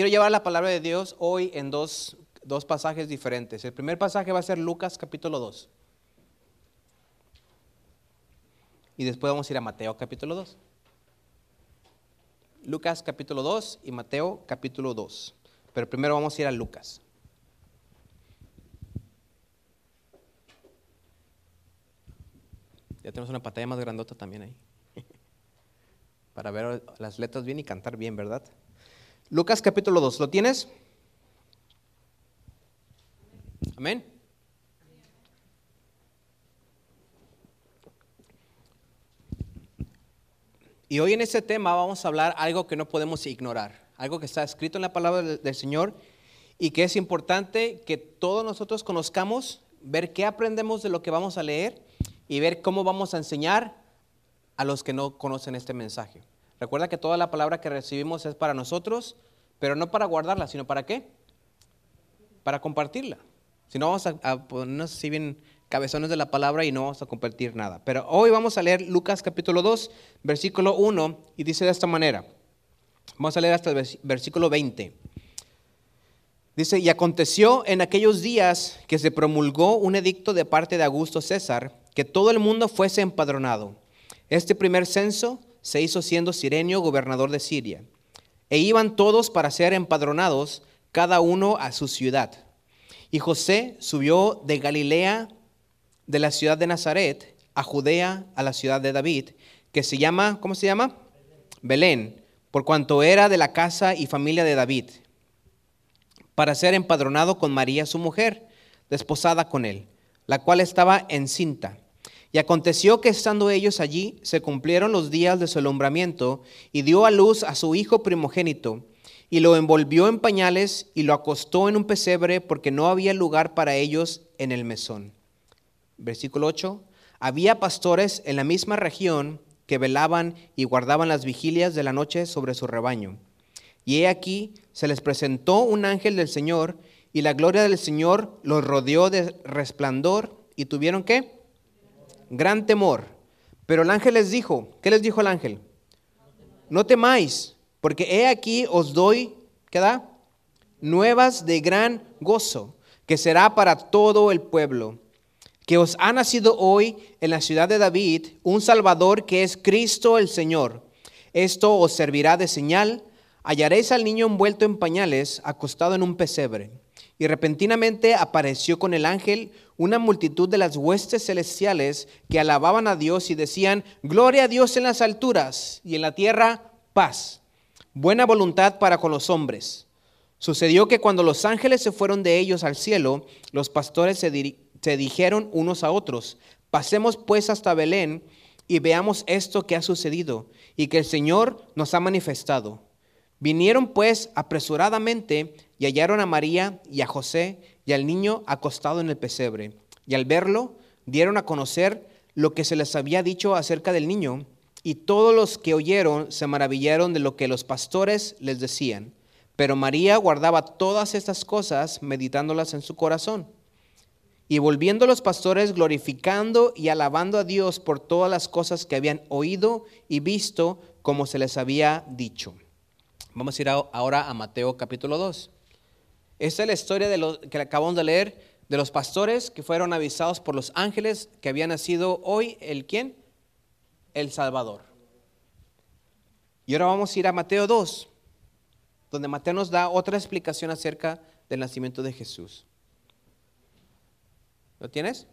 quiero llevar la palabra de Dios hoy en dos, dos pasajes diferentes. El primer pasaje va a ser Lucas capítulo 2. Y después vamos a ir a Mateo capítulo 2. Lucas capítulo 2 y Mateo capítulo 2. Pero primero vamos a ir a Lucas. Ya tenemos una pantalla más grandota también ahí. Para ver las letras bien y cantar bien, ¿verdad? Lucas capítulo 2, ¿lo tienes? Amén. Y hoy en este tema vamos a hablar algo que no podemos ignorar, algo que está escrito en la palabra del Señor y que es importante que todos nosotros conozcamos, ver qué aprendemos de lo que vamos a leer y ver cómo vamos a enseñar a los que no conocen este mensaje. Recuerda que toda la palabra que recibimos es para nosotros, pero no para guardarla, sino para qué? Para compartirla. Si no, vamos a, ponernos así bien cabezones de la palabra y no vamos a compartir nada. Pero hoy vamos a leer Lucas capítulo 2, versículo 1, y dice de esta manera. Vamos a leer hasta el versículo 20. Dice, y aconteció en aquellos días que se promulgó un edicto de parte de Augusto César, que todo el mundo fuese empadronado. Este primer censo se hizo siendo Sirenio gobernador de Siria. E iban todos para ser empadronados, cada uno a su ciudad. Y José subió de Galilea, de la ciudad de Nazaret, a Judea, a la ciudad de David, que se llama, ¿cómo se llama? Belén, por cuanto era de la casa y familia de David, para ser empadronado con María su mujer, desposada con él, la cual estaba encinta. Y aconteció que estando ellos allí, se cumplieron los días de su alumbramiento, y dio a luz a su hijo primogénito, y lo envolvió en pañales y lo acostó en un pesebre, porque no había lugar para ellos en el mesón. Versículo 8. Había pastores en la misma región que velaban y guardaban las vigilias de la noche sobre su rebaño. Y he aquí, se les presentó un ángel del Señor, y la gloria del Señor los rodeó de resplandor, y tuvieron que gran temor. Pero el ángel les dijo, ¿qué les dijo el ángel? No temáis, porque he aquí os doy, ¿qué da? Nuevas de gran gozo, que será para todo el pueblo, que os ha nacido hoy en la ciudad de David un Salvador que es Cristo el Señor. Esto os servirá de señal, hallaréis al niño envuelto en pañales, acostado en un pesebre. Y repentinamente apareció con el ángel una multitud de las huestes celestiales que alababan a Dios y decían, Gloria a Dios en las alturas y en la tierra paz, buena voluntad para con los hombres. Sucedió que cuando los ángeles se fueron de ellos al cielo, los pastores se, dijeron unos a otros, pasemos pues hasta Belén y veamos esto que ha sucedido y que el Señor nos ha manifestado. Vinieron pues apresuradamente y hallaron a María y a José y al niño acostado en el pesebre. Y al verlo, dieron a conocer lo que se les había dicho acerca del niño. Y todos los que oyeron se maravillaron de lo que los pastores les decían. Pero María guardaba todas estas cosas, meditándolas en su corazón. Y volviendo los pastores, glorificando y alabando a Dios por todas las cosas que habían oído y visto, como se les había dicho. Vamos a ir ahora a Mateo capítulo 2. Esta es la historia de lo que acabamos de leer de los pastores que fueron avisados por los ángeles que había nacido hoy el quién? El Salvador. Y ahora vamos a ir a Mateo 2, donde Mateo nos da otra explicación acerca del nacimiento de Jesús. ¿Lo tienes?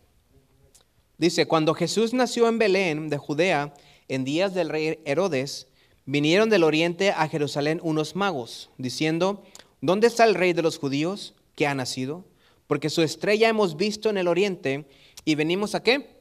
Dice, cuando Jesús nació en Belén de Judea, en días del rey Herodes, vinieron del oriente a Jerusalén unos magos, diciendo, ¿dónde está el rey de los judíos que ha nacido? Porque su estrella hemos visto en el oriente y venimos a qué?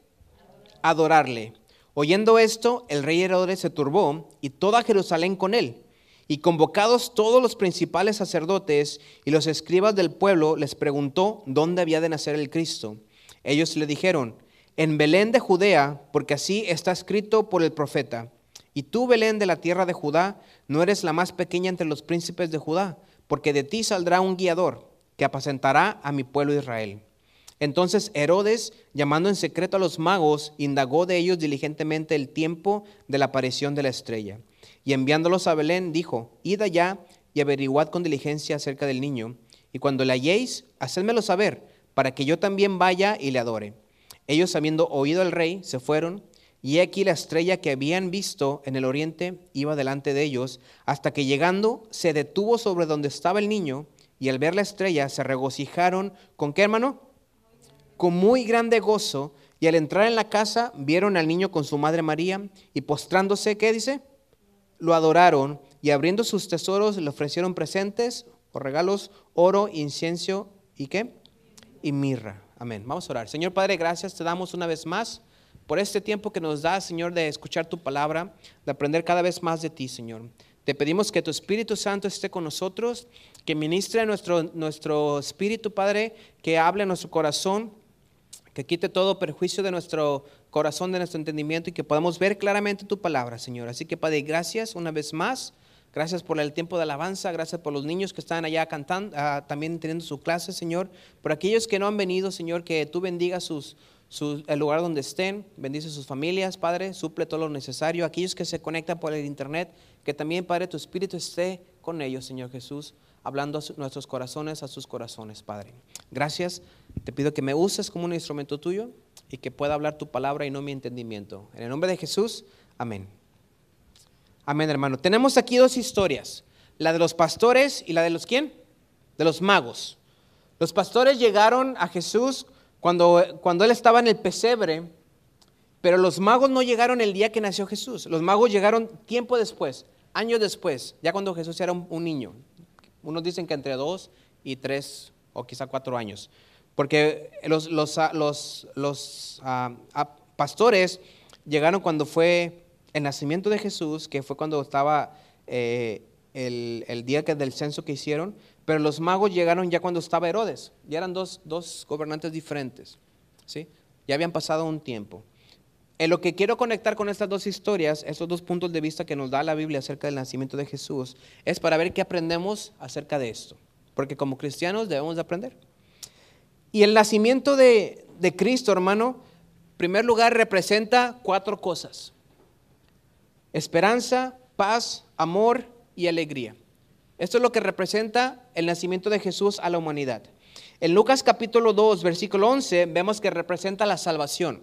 Adorarle. Oyendo esto, el rey Herodes se turbó y toda Jerusalén con él. Y convocados todos los principales sacerdotes y los escribas del pueblo, les preguntó dónde había de nacer el Cristo. Ellos le dijeron, en Belén de Judea, porque así está escrito por el profeta. Y tú, Belén de la tierra de Judá, no eres la más pequeña entre los príncipes de Judá, porque de ti saldrá un guiador que apacentará a mi pueblo Israel. Entonces Herodes, llamando en secreto a los magos, indagó de ellos diligentemente el tiempo de la aparición de la estrella. Y enviándolos a Belén, dijo, id allá y averiguad con diligencia acerca del niño, y cuando le halléis, hacedmelo saber, para que yo también vaya y le adore. Ellos, habiendo oído al rey, se fueron, y aquí la estrella que habían visto en el oriente iba delante de ellos, hasta que llegando se detuvo sobre donde estaba el niño, y al ver la estrella se regocijaron con qué hermano? Con muy grande gozo, y al entrar en la casa vieron al niño con su madre María, y postrándose, ¿qué dice? Lo adoraron, y abriendo sus tesoros le ofrecieron presentes o regalos, oro, incienso y qué? Y mirra. Amén. Vamos a orar. Señor Padre, gracias te damos una vez más por este tiempo que nos da, Señor, de escuchar tu palabra, de aprender cada vez más de ti, Señor. Te pedimos que tu Espíritu Santo esté con nosotros, que ministre nuestro, nuestro espíritu, Padre, que hable en nuestro corazón, que quite todo perjuicio de nuestro corazón, de nuestro entendimiento y que podamos ver claramente tu palabra, Señor. Así que, Padre, gracias una vez más. Gracias por el tiempo de alabanza, gracias por los niños que están allá cantando, ah, también teniendo su clase, Señor. Por aquellos que no han venido, Señor, que tú bendigas sus, el lugar donde estén, bendice sus familias, Padre, suple todo lo necesario. Aquellos que se conectan por el Internet, que también, Padre, tu Espíritu esté con ellos, Señor Jesús, hablando a nuestros corazones, a sus corazones, Padre. Gracias, te pido que me uses como un instrumento tuyo y que pueda hablar tu palabra y no mi entendimiento. En el nombre de Jesús, amén. Amén, hermano. Tenemos aquí dos historias, la de los pastores y la de los quién? De los magos. Los pastores llegaron a Jesús cuando, cuando él estaba en el pesebre, pero los magos no llegaron el día que nació Jesús. Los magos llegaron tiempo después, años después, ya cuando Jesús era un, niño. Unos dicen que entre dos y tres o quizá cuatro años. Porque los, los, los, los ah, ah, pastores llegaron cuando fue el nacimiento de Jesús, que fue cuando estaba eh, el, día que, del censo que hicieron, pero los magos llegaron ya cuando estaba Herodes. Ya eran dos, gobernantes diferentes. ¿sí? Ya habían pasado un tiempo. En lo que quiero conectar con estas dos historias, estos dos puntos de vista que nos da la Biblia acerca del nacimiento de Jesús, es para ver qué aprendemos acerca de esto. Porque como cristianos debemos de aprender. Y el nacimiento de, de Cristo, hermano, en primer lugar representa cuatro cosas esperanza, paz, amor y alegría. Esto es lo que representa el nacimiento de Jesús a la humanidad. En Lucas capítulo 2, versículo 11, vemos que representa la salvación.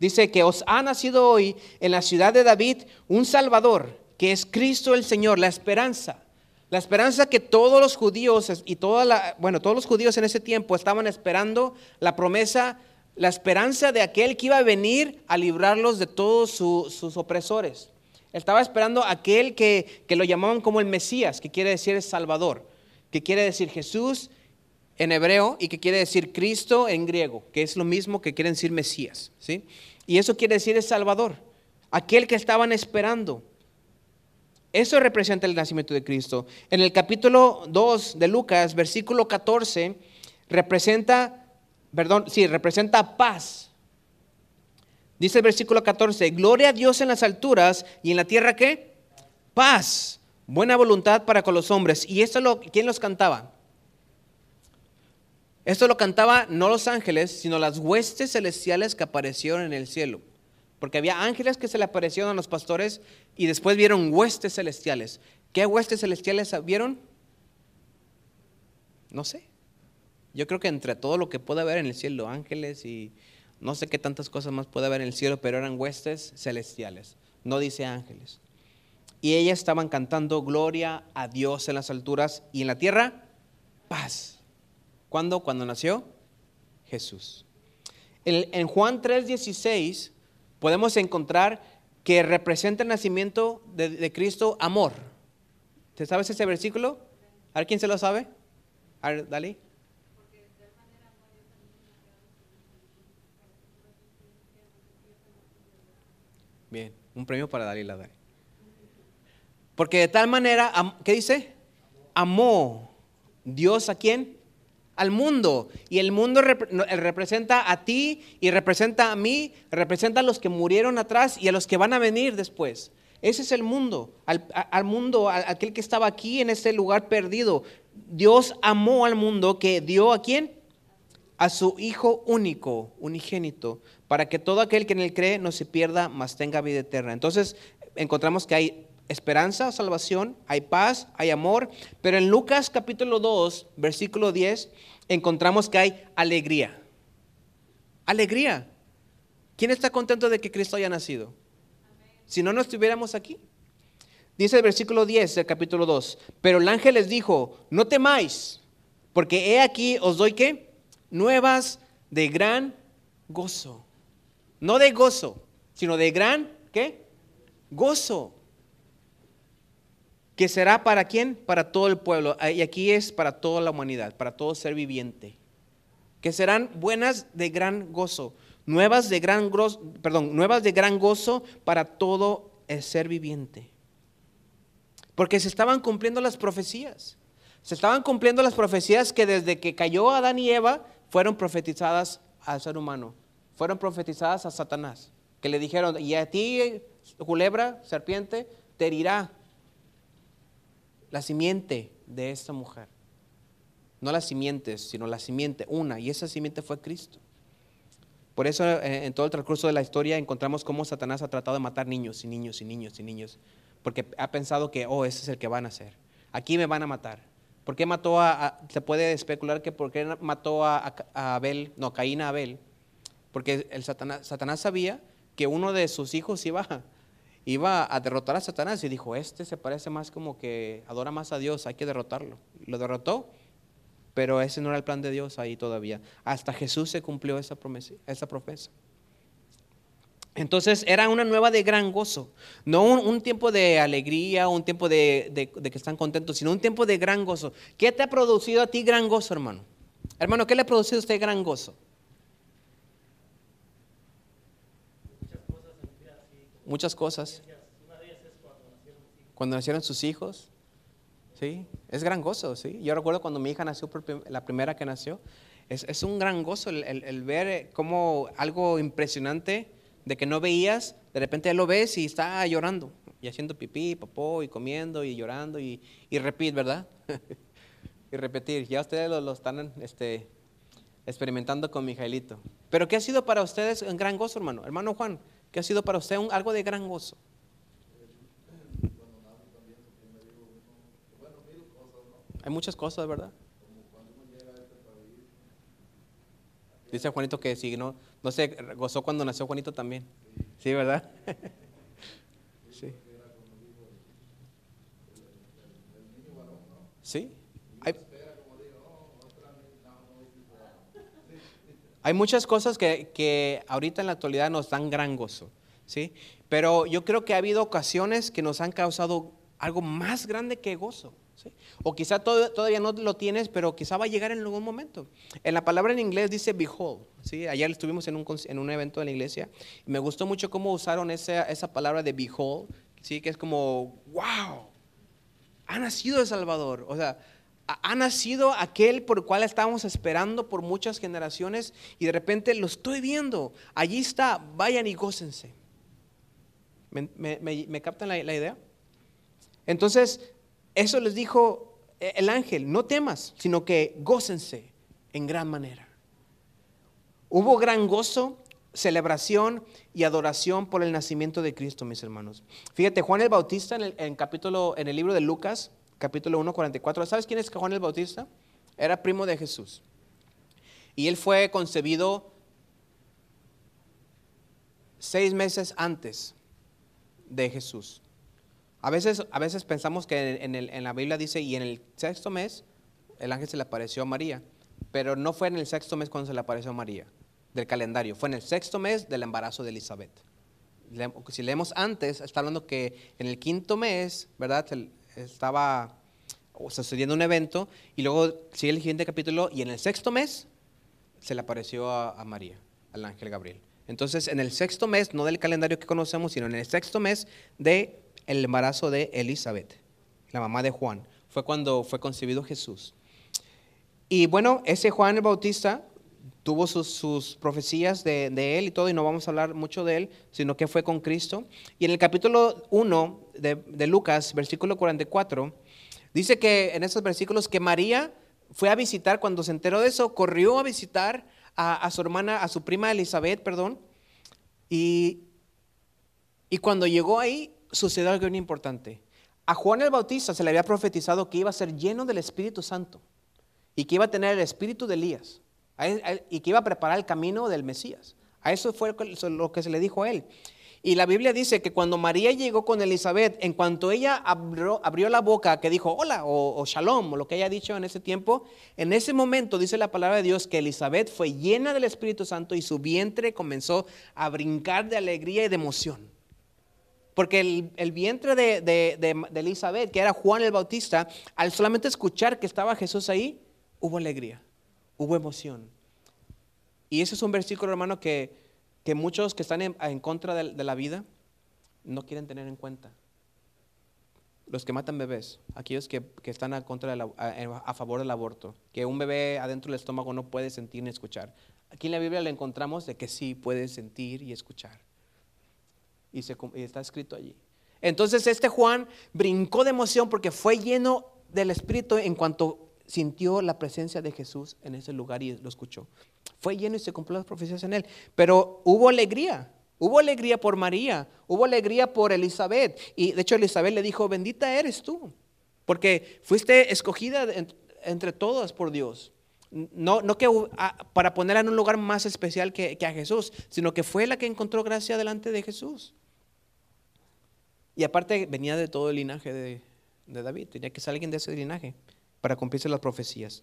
Dice que os ha nacido hoy en la ciudad de David un Salvador, que es Cristo el Señor, la esperanza. La esperanza que todos los judíos y toda la, bueno, todos los judíos en ese tiempo estaban esperando la promesa, la esperanza de aquel que iba a venir a librarlos de todos sus opresores. Estaba esperando aquel que, lo llamaban como el Mesías, que quiere decir el Salvador, que quiere decir Jesús en hebreo y que quiere decir Cristo en griego, que es lo mismo que quiere decir Mesías. ¿sí? Y eso quiere decir el Salvador, aquel que estaban esperando. Eso representa el nacimiento de Cristo. En el capítulo 2 de Lucas, versículo 14, representa, perdón, sí, representa paz. Dice el versículo 14, gloria a Dios en las alturas y en la tierra qué? Paz, buena voluntad para con los hombres. ¿Y esto lo, quién los cantaba? Esto lo cantaba no los ángeles, sino las huestes celestiales que aparecieron en el cielo. Porque había ángeles que se le aparecieron a los pastores y después vieron huestes celestiales. ¿Qué huestes celestiales vieron? No sé. Yo creo que entre todo lo que puede haber en el cielo, ángeles y no sé qué tantas cosas más puede haber en el cielo, pero eran huestes celestiales, no dice ángeles. Y ellas estaban cantando gloria a Dios en las alturas y en la tierra, paz. ¿Cuándo? Cuando nació Jesús. En, Juan 3:16 podemos encontrar que representa el nacimiento de, Cristo amor. ¿Te sabes ese versículo? ¿A ver quién se lo sabe? A ver, dale. Bien, un premio para Dalila. Dani. Porque de tal manera, ¿qué dice? Amó Dios a quién? Al mundo. Y el mundo representa a ti y representa a mí, representa a los que murieron atrás y a los que van a venir después. Ese es el mundo, al, mundo, aquel que estaba aquí en este lugar perdido. Dios amó al mundo que dio a quién? A su Hijo único, unigénito, para que todo aquel que en él cree no se pierda, mas tenga vida eterna. Entonces encontramos que hay esperanza, salvación, hay paz, hay amor, pero en Lucas capítulo 2, versículo 10, encontramos que hay alegría. Alegría. ¿Quién está contento de que Cristo haya nacido? Si no, no estuviéramos aquí. Dice el versículo 10 del capítulo 2, pero el ángel les dijo, no temáis, porque he aquí os doy qué? Nuevas de gran gozo. No de gozo, sino de gran, ¿qué? Gozo. Que será para quién? Para todo el pueblo. Y aquí es para toda la humanidad, para todo ser viviente. Que serán buenas de gran gozo. Nuevas de gran gozo, perdón, nuevas de gran gozo para todo el ser viviente. Porque se estaban cumpliendo las profecías. Se estaban cumpliendo las profecías que desde que cayó Adán y Eva fueron profetizadas al ser humano. Fueron profetizadas a Satanás. Que le dijeron, y a ti, culebra, serpiente, te herirá la simiente de esta mujer. No las simientes, sino la simiente, una. Y esa simiente fue Cristo. Por eso eh, en todo el transcurso de la historia encontramos cómo Satanás ha tratado de matar niños y niños y niños y niños. Porque ha pensado que, oh, ese es el que van a hacer. Aquí me van a matar. ¿Por qué mató a, se puede especular que por qué mató a, Abel, no, Caín a Abel? Porque el Satanás, Satanás sabía que uno de sus hijos iba iba a derrotar a Satanás y dijo, este se parece más como que adora más a Dios, hay que derrotarlo. Lo derrotó, pero ese no era el plan de Dios ahí todavía. Hasta Jesús se cumplió esa promesa. Esa promesa. Entonces era una nueva de gran gozo, no un, tiempo de alegría, un tiempo de, de, que están contentos, sino un tiempo de gran gozo. ¿Qué te ha producido a ti gran gozo, hermano? Hermano, ¿qué le ha producido a usted gran gozo? Muchas cosas. Cuando nacieron sus hijos, ¿sí? Es gran gozo, ¿sí? Yo recuerdo cuando mi hija nació, la primera que nació, es, un gran gozo el, ver como algo impresionante de que no veías, de repente lo ves y está llorando, y haciendo pipí, popó, y comiendo, y llorando, y, y repeat, ¿verdad? y repetir. Ya ustedes lo, están este, experimentando con mi Jailito. Pero ¿qué ha sido para ustedes un gran gozo, hermano? Hermano Juan, ¿Qué ha sido para usted algo de gran gozo? Hay muchas cosas, ¿verdad? Dice Juanito que sí, no, no se gozó cuando nació Juanito también. Sí, ¿verdad? sí. Sí. Hay muchas cosas que, ahorita en la actualidad nos dan gran gozo, ¿sí? Pero yo creo que ha habido ocasiones que nos han causado algo más grande que gozo. ¿sí? O quizá todavía no lo tienes, pero quizá va a llegar en algún momento. En la palabra en inglés dice behold. ¿sí? Ayer estuvimos en un, en un evento de la iglesia y me gustó mucho cómo usaron esa, esa palabra de behold, ¿sí? que es como, wow, ha nacido el Salvador. O sea, ha nacido aquel por el cual estábamos esperando por muchas generaciones y de repente lo estoy viendo. Allí está, vayan y gócense. ¿Me, captan la, idea? Entonces, eso les dijo e, el ángel, no temas, sino que gócense en gran manera. Hubo gran gozo, celebración y adoración por el nacimiento de Cristo, mis hermanos. Fíjate, Juan el Bautista en el, capítulo, en el libro de Lucas, capítulo 1, 44. ¿Sabes quién es Juan el Bautista? Era primo de Jesús. Y él fue concebido seis meses antes de Jesús. A veces, a veces pensamos que en, en, la Biblia dice, y en el sexto mes el ángel se le apareció a María, pero no fue en el sexto mes cuando se le apareció a María, del calendario, fue en el sexto mes del embarazo de Elizabeth. Si leemos antes, está hablando que en el quinto mes, ¿verdad? Estaba sucediendo un evento y luego sigue el siguiente capítulo y en el sexto mes se le apareció a, María, al ángel Gabriel. Entonces, en el sexto mes, no del calendario que conocemos, sino en el sexto mes del el embarazo de Elizabeth, la mamá de Juan, fue cuando fue concebido Jesús. Y bueno, ese Juan el Bautista tuvo sus, profecías de, él y todo, y no vamos a hablar mucho de él, sino que fue con Cristo. Y en el capítulo 1 de, de Lucas, versículo 44, Dice que en esos versículos que María fue a visitar, cuando se enteró de eso, corrió a visitar a, su hermana, a su prima Elizabeth, perdón, y, y cuando llegó ahí, sucedió algo bien importante. A Juan el Bautista se le había profetizado que iba a ser lleno del Espíritu Santo y que iba a tener el espíritu de Elías y que iba a preparar el camino del Mesías. A eso fue lo que se le dijo a él. Y la Biblia dice que cuando María llegó con Elizabeth, en cuanto ella abrió, la boca, que dijo hola o, shalom, o lo que haya dicho en ese tiempo, en ese momento dice la palabra de Dios que Elizabeth fue llena del Espíritu Santo y su vientre comenzó a brincar de alegría y de emoción. Porque el, vientre de, de, Elizabeth, que era Juan el Bautista, al solamente escuchar que estaba Jesús ahí, hubo alegría, hubo emoción. Y ese es un versículo, hermano, que, que muchos que están en, contra de, la vida no quieren tener en cuenta. Los que matan bebés, aquellos que, están a, contra a, favor del aborto, que un bebé adentro del estómago no puede sentir ni escuchar. Aquí en la Biblia le encontramos de que sí puede sentir y escuchar y, se, está escrito allí. Entonces este Juan brincó de emoción porque fue lleno del Espíritu en cuanto sintió la presencia de Jesús en ese lugar y lo escuchó. Fue lleno y se cumplió las profecías en él. Pero hubo alegría, hubo alegría por María, hubo alegría por Elizabeth. Y de hecho Elizabeth le dijo, bendita eres tú, porque fuiste escogida entre todas por Dios. No, no que para ponerla en un lugar más especial que, que a Jesús, sino que fue la que encontró gracia delante de Jesús. Y aparte venía de todo el linaje de, David, tenía que ser alguien de ese linaje para cumplirse las profecías.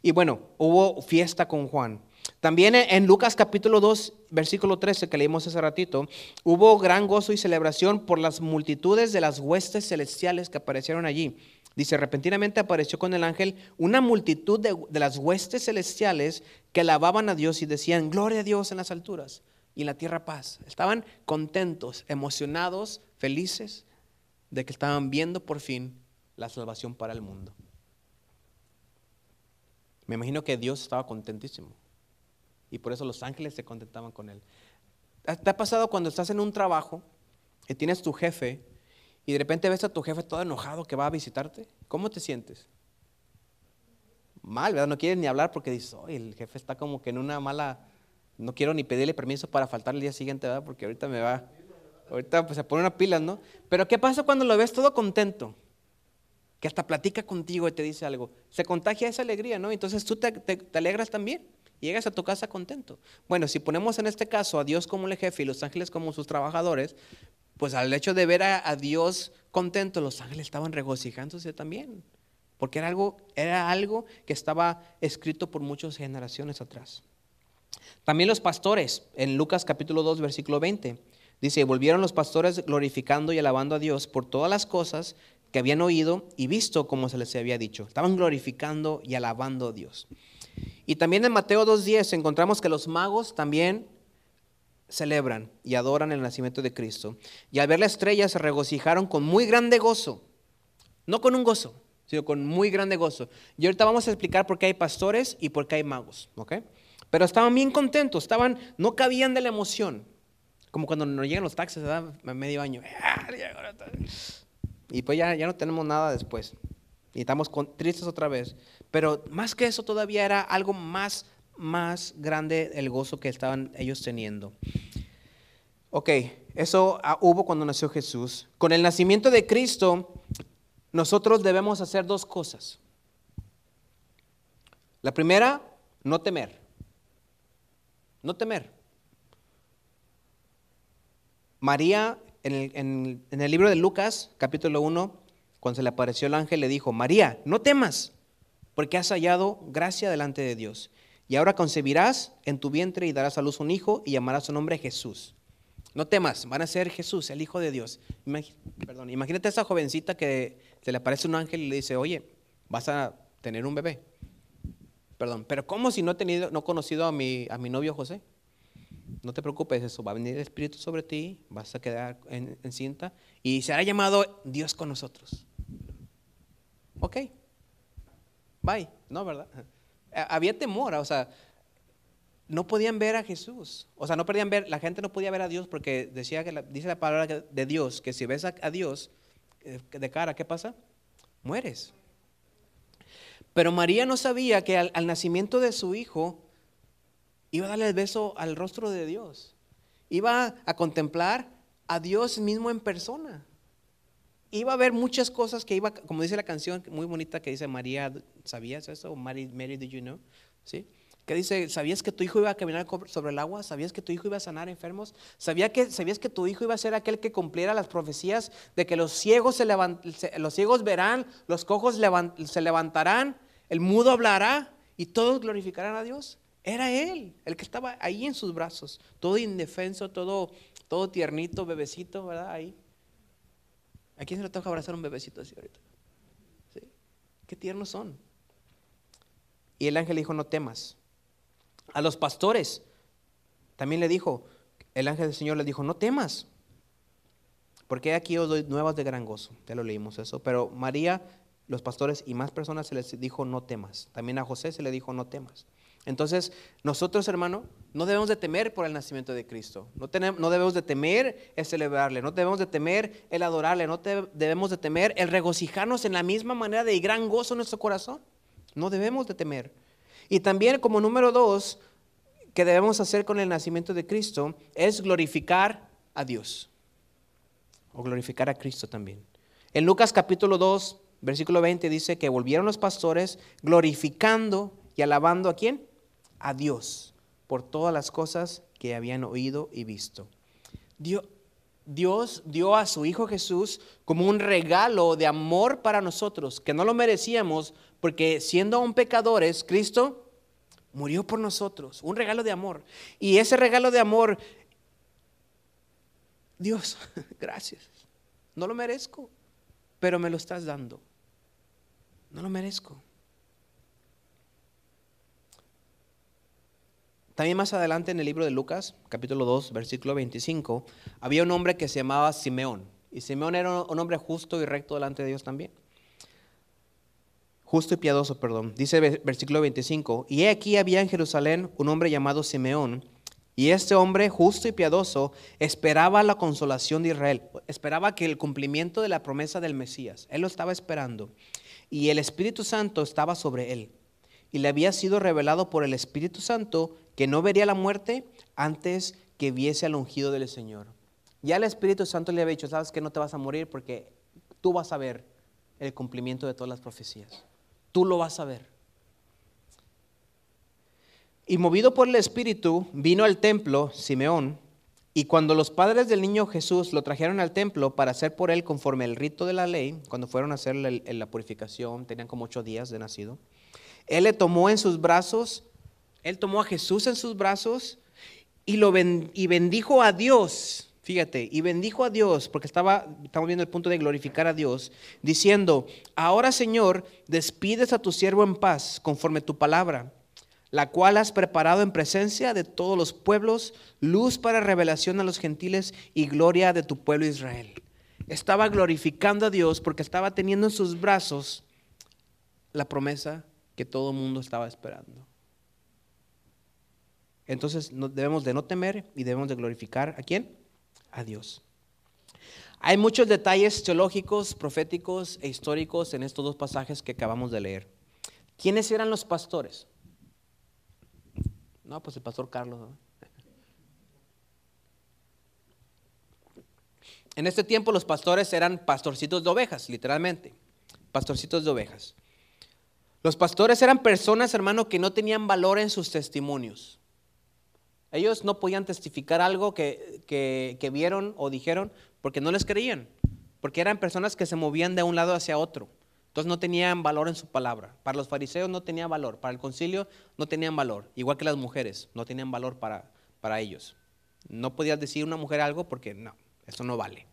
Y bueno, hubo fiesta con Juan. También en Lucas capítulo 2, versículo 13, que leímos hace ratito, hubo gran gozo y celebración por las multitudes de las huestes celestiales que aparecieron allí. Dice, repentinamente apareció con el ángel una multitud de, de las huestes celestiales que alababan a Dios y decían, gloria a Dios en las alturas y en la tierra paz. Estaban contentos, emocionados, felices de que estaban viendo por fin la salvación para el mundo. Me imagino que Dios estaba contentísimo y por eso los ángeles se contentaban con él. ¿Te ha pasado cuando estás en un trabajo y tienes tu jefe y de repente ves a tu jefe todo enojado que va a visitarte? ¿Cómo te sientes? Mal, ¿verdad? No quieres ni hablar porque dices, el jefe está como que en una mala no quiero ni pedirle permiso para faltar el día siguiente, ¿verdad? Porque ahorita me va, ahorita pues se pone una pila, ¿no? Pero ¿qué pasa cuando lo ves todo contento? Que hasta platica contigo y te dice algo. Se contagia esa alegría, ¿no? Entonces tú te, alegras también. Y llegas a tu casa contento. Bueno, si ponemos en este caso a Dios como el jefe y los ángeles como sus trabajadores, pues al hecho de ver a, Dios contento, los ángeles estaban regocijándose también. Porque era algo, era algo que estaba escrito por muchas generaciones atrás. También los pastores, en Lucas capítulo 2, versículo 20, dice, volvieron los pastores glorificando y alabando a Dios por todas las cosas que habían oído y visto como se les había dicho. Estaban glorificando y alabando a Dios. Y también en Mateo 2.10 encontramos que los magos también celebran y adoran el nacimiento de Cristo. Y al ver la estrella se regocijaron con muy grande gozo. No con un gozo, sino con muy grande gozo. Y ahorita vamos a explicar por qué hay pastores y por qué hay magos. ¿ok?, pero estaban bien contentos, estaban, no cabían de la emoción. Como cuando nos llegan los taxis, ¿verdad? Medio año. Y pues ya, ya no tenemos nada después. Y estamos tristes otra vez. Pero más que eso todavía era algo más, más grande el gozo que estaban ellos teniendo. Ok, eso ah, hubo cuando nació Jesús. Con el nacimiento de Cristo, nosotros debemos hacer dos cosas. La primera, no temer. No temer. María, en el, libro de Lucas, capítulo 1, cuando se le apareció el ángel, le dijo, María, no temas, porque has hallado gracia delante de Dios. Y ahora concebirás en tu vientre y darás a luz un hijo y llamarás su nombre Jesús. No temas, van a ser Jesús, el Hijo de Dios. perdón, imagínate a esa jovencita que se le aparece un ángel y le dice, oye, vas a tener un bebé. Perdón, pero ¿cómo si no he tenido, no conocido a mi, a mi novio José? No te preocupes, eso va a venir el Espíritu sobre ti, vas a quedar en, cinta y se hará llamado Dios con nosotros. Ok, bye, no, ¿verdad? Había temor, o sea, no podían ver a Jesús, o sea, no podían ver, la gente no podía ver a Dios porque decía que dice la palabra de Dios que si ves a, a Dios eh, de cara, ¿qué pasa? Mueres. Pero María no sabía que al, nacimiento de su hijo iba a darle el beso al rostro de Dios. Iba a contemplar a Dios mismo en persona. iba a haber muchas cosas que iba, como dice la canción muy bonita que dice María, ¿sabías eso? Mary, Mary, did you know? ¿Sí? Que dice, ¿sabías que tu hijo iba a caminar sobre el agua? ¿Sabías que tu hijo iba a sanar enfermos? ¿Sabías que, ¿Sabías que tu hijo iba a ser aquel que cumpliera las profecías de que los ciegos, se los ciegos verán, los cojos se levantarán, el mudo hablará y todos glorificarán a Dios? Era él, el que estaba ahí en sus brazos, todo indefenso, todo, todo tiernito, bebecito, ¿verdad? Ahí. ¿A quién se le toca abrazar un bebecito así ahorita? ¿Sí? Qué tiernos son. Y el ángel dijo, no temas. A los pastores también le dijo, el ángel del Señor le dijo, no temas, porque aquí os doy nuevas de gran gozo. Ya lo leímos eso. Pero María, los pastores y más personas se les dijo, no temas. También a José se le dijo, no temas. Entonces, nosotros, hermano, no debemos de temer por el nacimiento de Cristo. No, tenemos, no debemos de temer el celebrarle, no debemos de temer el adorarle, no debemos de temer el regocijarnos en la misma manera de gran gozo en nuestro corazón. No debemos de temer. Y también como número dos, que debemos hacer con el nacimiento de Cristo, es glorificar a Dios. O glorificar a Cristo también. En Lucas capítulo 2, versículo 20 dice que volvieron los pastores glorificando y alabando a quién? A Dios por todas las cosas que habían oído y visto. Dios, Dios dio a su Hijo Jesús como un regalo de amor para nosotros, que no lo merecíamos, porque siendo aún pecadores, Cristo murió por nosotros, un regalo de amor. Y ese regalo de amor, Dios, gracias, no lo merezco, pero me lo estás dando. No lo merezco. También más adelante en el libro de Lucas, capítulo 2, versículo 25, había un hombre que se llamaba Simeón. Y Simeón era un hombre justo y recto delante de Dios también. Justo y piadoso, perdón. Dice versículo 25, y aquí había en Jerusalén un hombre llamado Simeón, y este hombre justo y piadoso esperaba la consolación de Israel, esperaba que el cumplimiento de la promesa del Mesías, él lo estaba esperando, y el Espíritu Santo estaba sobre él, y le había sido revelado por el Espíritu Santo que no vería la muerte antes que viese al ungido del Señor. Ya el Espíritu Santo le había dicho, sabes que no te vas a morir porque tú vas a ver el cumplimiento de todas las profecías. Tú lo vas a ver. Y movido por el Espíritu, vino al templo Simeón, y cuando los padres del niño Jesús lo trajeron al templo para hacer por él conforme el rito de la ley, cuando fueron a hacer la, purificación, tenían como ocho días de nacido, él le tomó en sus brazos él tomó a Jesús en sus brazos y, lo y bendijo a Dios. Fíjate, y bendijo a Dios, porque estaba, estamos viendo el punto de glorificar a Dios, diciendo, ahora Señor, despides a tu siervo en paz, conforme tu palabra, la cual has preparado en presencia de todos los pueblos, luz para revelación a los gentiles y gloria de tu pueblo Israel. Estaba glorificando a Dios porque estaba teniendo en sus brazos la promesa que todo el mundo estaba esperando. Entonces debemos de no temer y debemos de glorificar a quién? A Dios. Hay muchos detalles teológicos, proféticos e históricos en estos dos pasajes que acabamos de leer. ¿Quiénes eran los pastores? No, pues el pastor Carlos. En este tiempo los pastores eran pastorcitos de ovejas, literalmente, pastorcitos de ovejas. Los pastores eran personas, hermano, que no tenían valor en sus testimonios. Ellos no podían testificar algo que, vieron o dijeron porque no les creían, porque eran personas que se movían de un lado hacia otro. Entonces no tenían valor en su palabra. Para los fariseos no tenía valor, para el concilio no tenían valor, igual que las mujeres, no tenían valor para, para ellos. No podías decir una mujer algo porque no, eso no vale.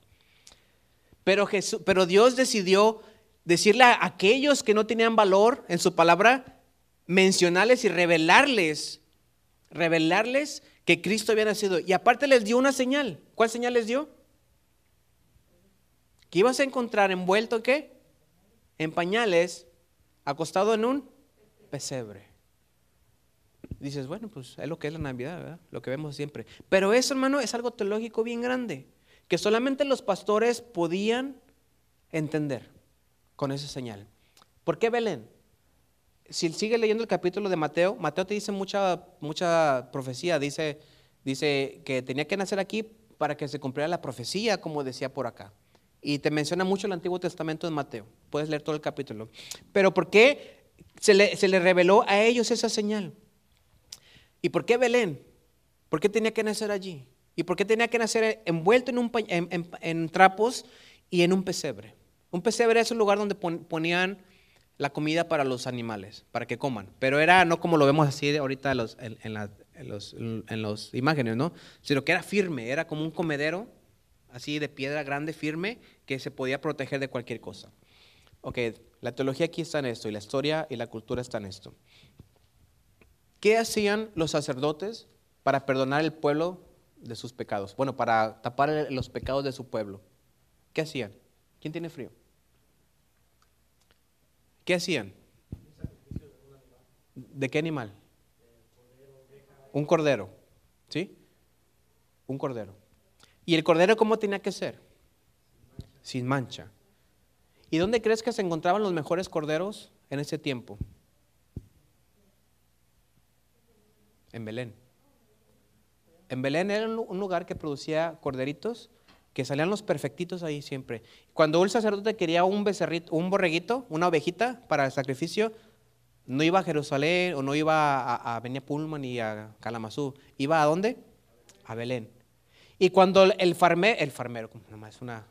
Pero, Jesús, pero Dios decidió decirle a aquellos que no tenían valor en su palabra, mencionarles y revelarles, revelarles que Cristo había nacido. Y aparte les dio una señal. ¿Cuál señal les dio? Que ibas a encontrar envuelto qué? En pañales, acostado en un pesebre. Dices, bueno, pues es lo que es la Navidad, ¿verdad? Lo que vemos siempre. Pero eso, hermano, es algo teológico bien grande, que solamente los pastores podían entender con esa señal. ¿Por qué Belén? Si sigue leyendo el capítulo de Mateo, Mateo te dice mucha, mucha profecía, dice, dice que tenía que nacer aquí para que se cumpliera la profecía, como decía por acá. Y te menciona mucho el Antiguo Testamento de Mateo. Puedes leer todo el capítulo. Pero ¿por qué se le, se le reveló a ellos esa señal? ¿Y por qué Belén? ¿Por qué tenía que nacer allí? ¿Y por qué tenía que nacer envuelto en, un, en trapos y en un pesebre? Un pesebre es un lugar donde ponían la comida para los animales, para que coman. Pero era no como lo vemos así ahorita en, los, en, los, en los imágenes, ¿no? Sino que era firme, era como un comedero, así de piedra grande, firme, que se podía proteger de cualquier cosa. Ok, la teología aquí está en esto, y la historia y la cultura está en esto. ¿Qué hacían los sacerdotes para perdonar el pueblo de sus pecados? Bueno, para tapar los pecados de su pueblo. ¿Qué hacían? ¿Quién tiene frío? ¿Qué hacían? ¿De qué animal? Un cordero. ¿Sí? Un cordero. ¿Y el cordero cómo tenía que ser? Sin mancha. ¿Y dónde crees que se encontraban los mejores corderos en ese tiempo? En Belén. En Belén era un lugar que producía corderitos que salían los perfectitos ahí siempre. Cuando un sacerdote quería un becerrito, un borreguito, una ovejita para el sacrificio, no iba a Jerusalén o no iba a, a Pullman a Kalamazoo. ¿Iba a dónde? A Belén. Y cuando el farmero, el farmero, es una,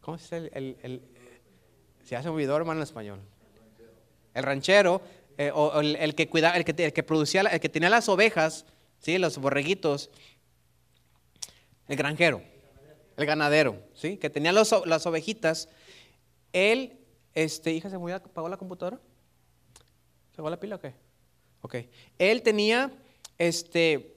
¿cómo es el, el, el se hace olvidó hermano en español? El ranchero, eh, o el, que cuidaba, el que, el que producía, el que tenía las ovejas, ¿sí? los borreguitos, el granjero, el ganadero, ¿sí? Que tenía las ovejitas. Él, este, hija, ¿se murió, apagó la computadora? ¿Se fue la pila o qué? Ok. Él tenía, este,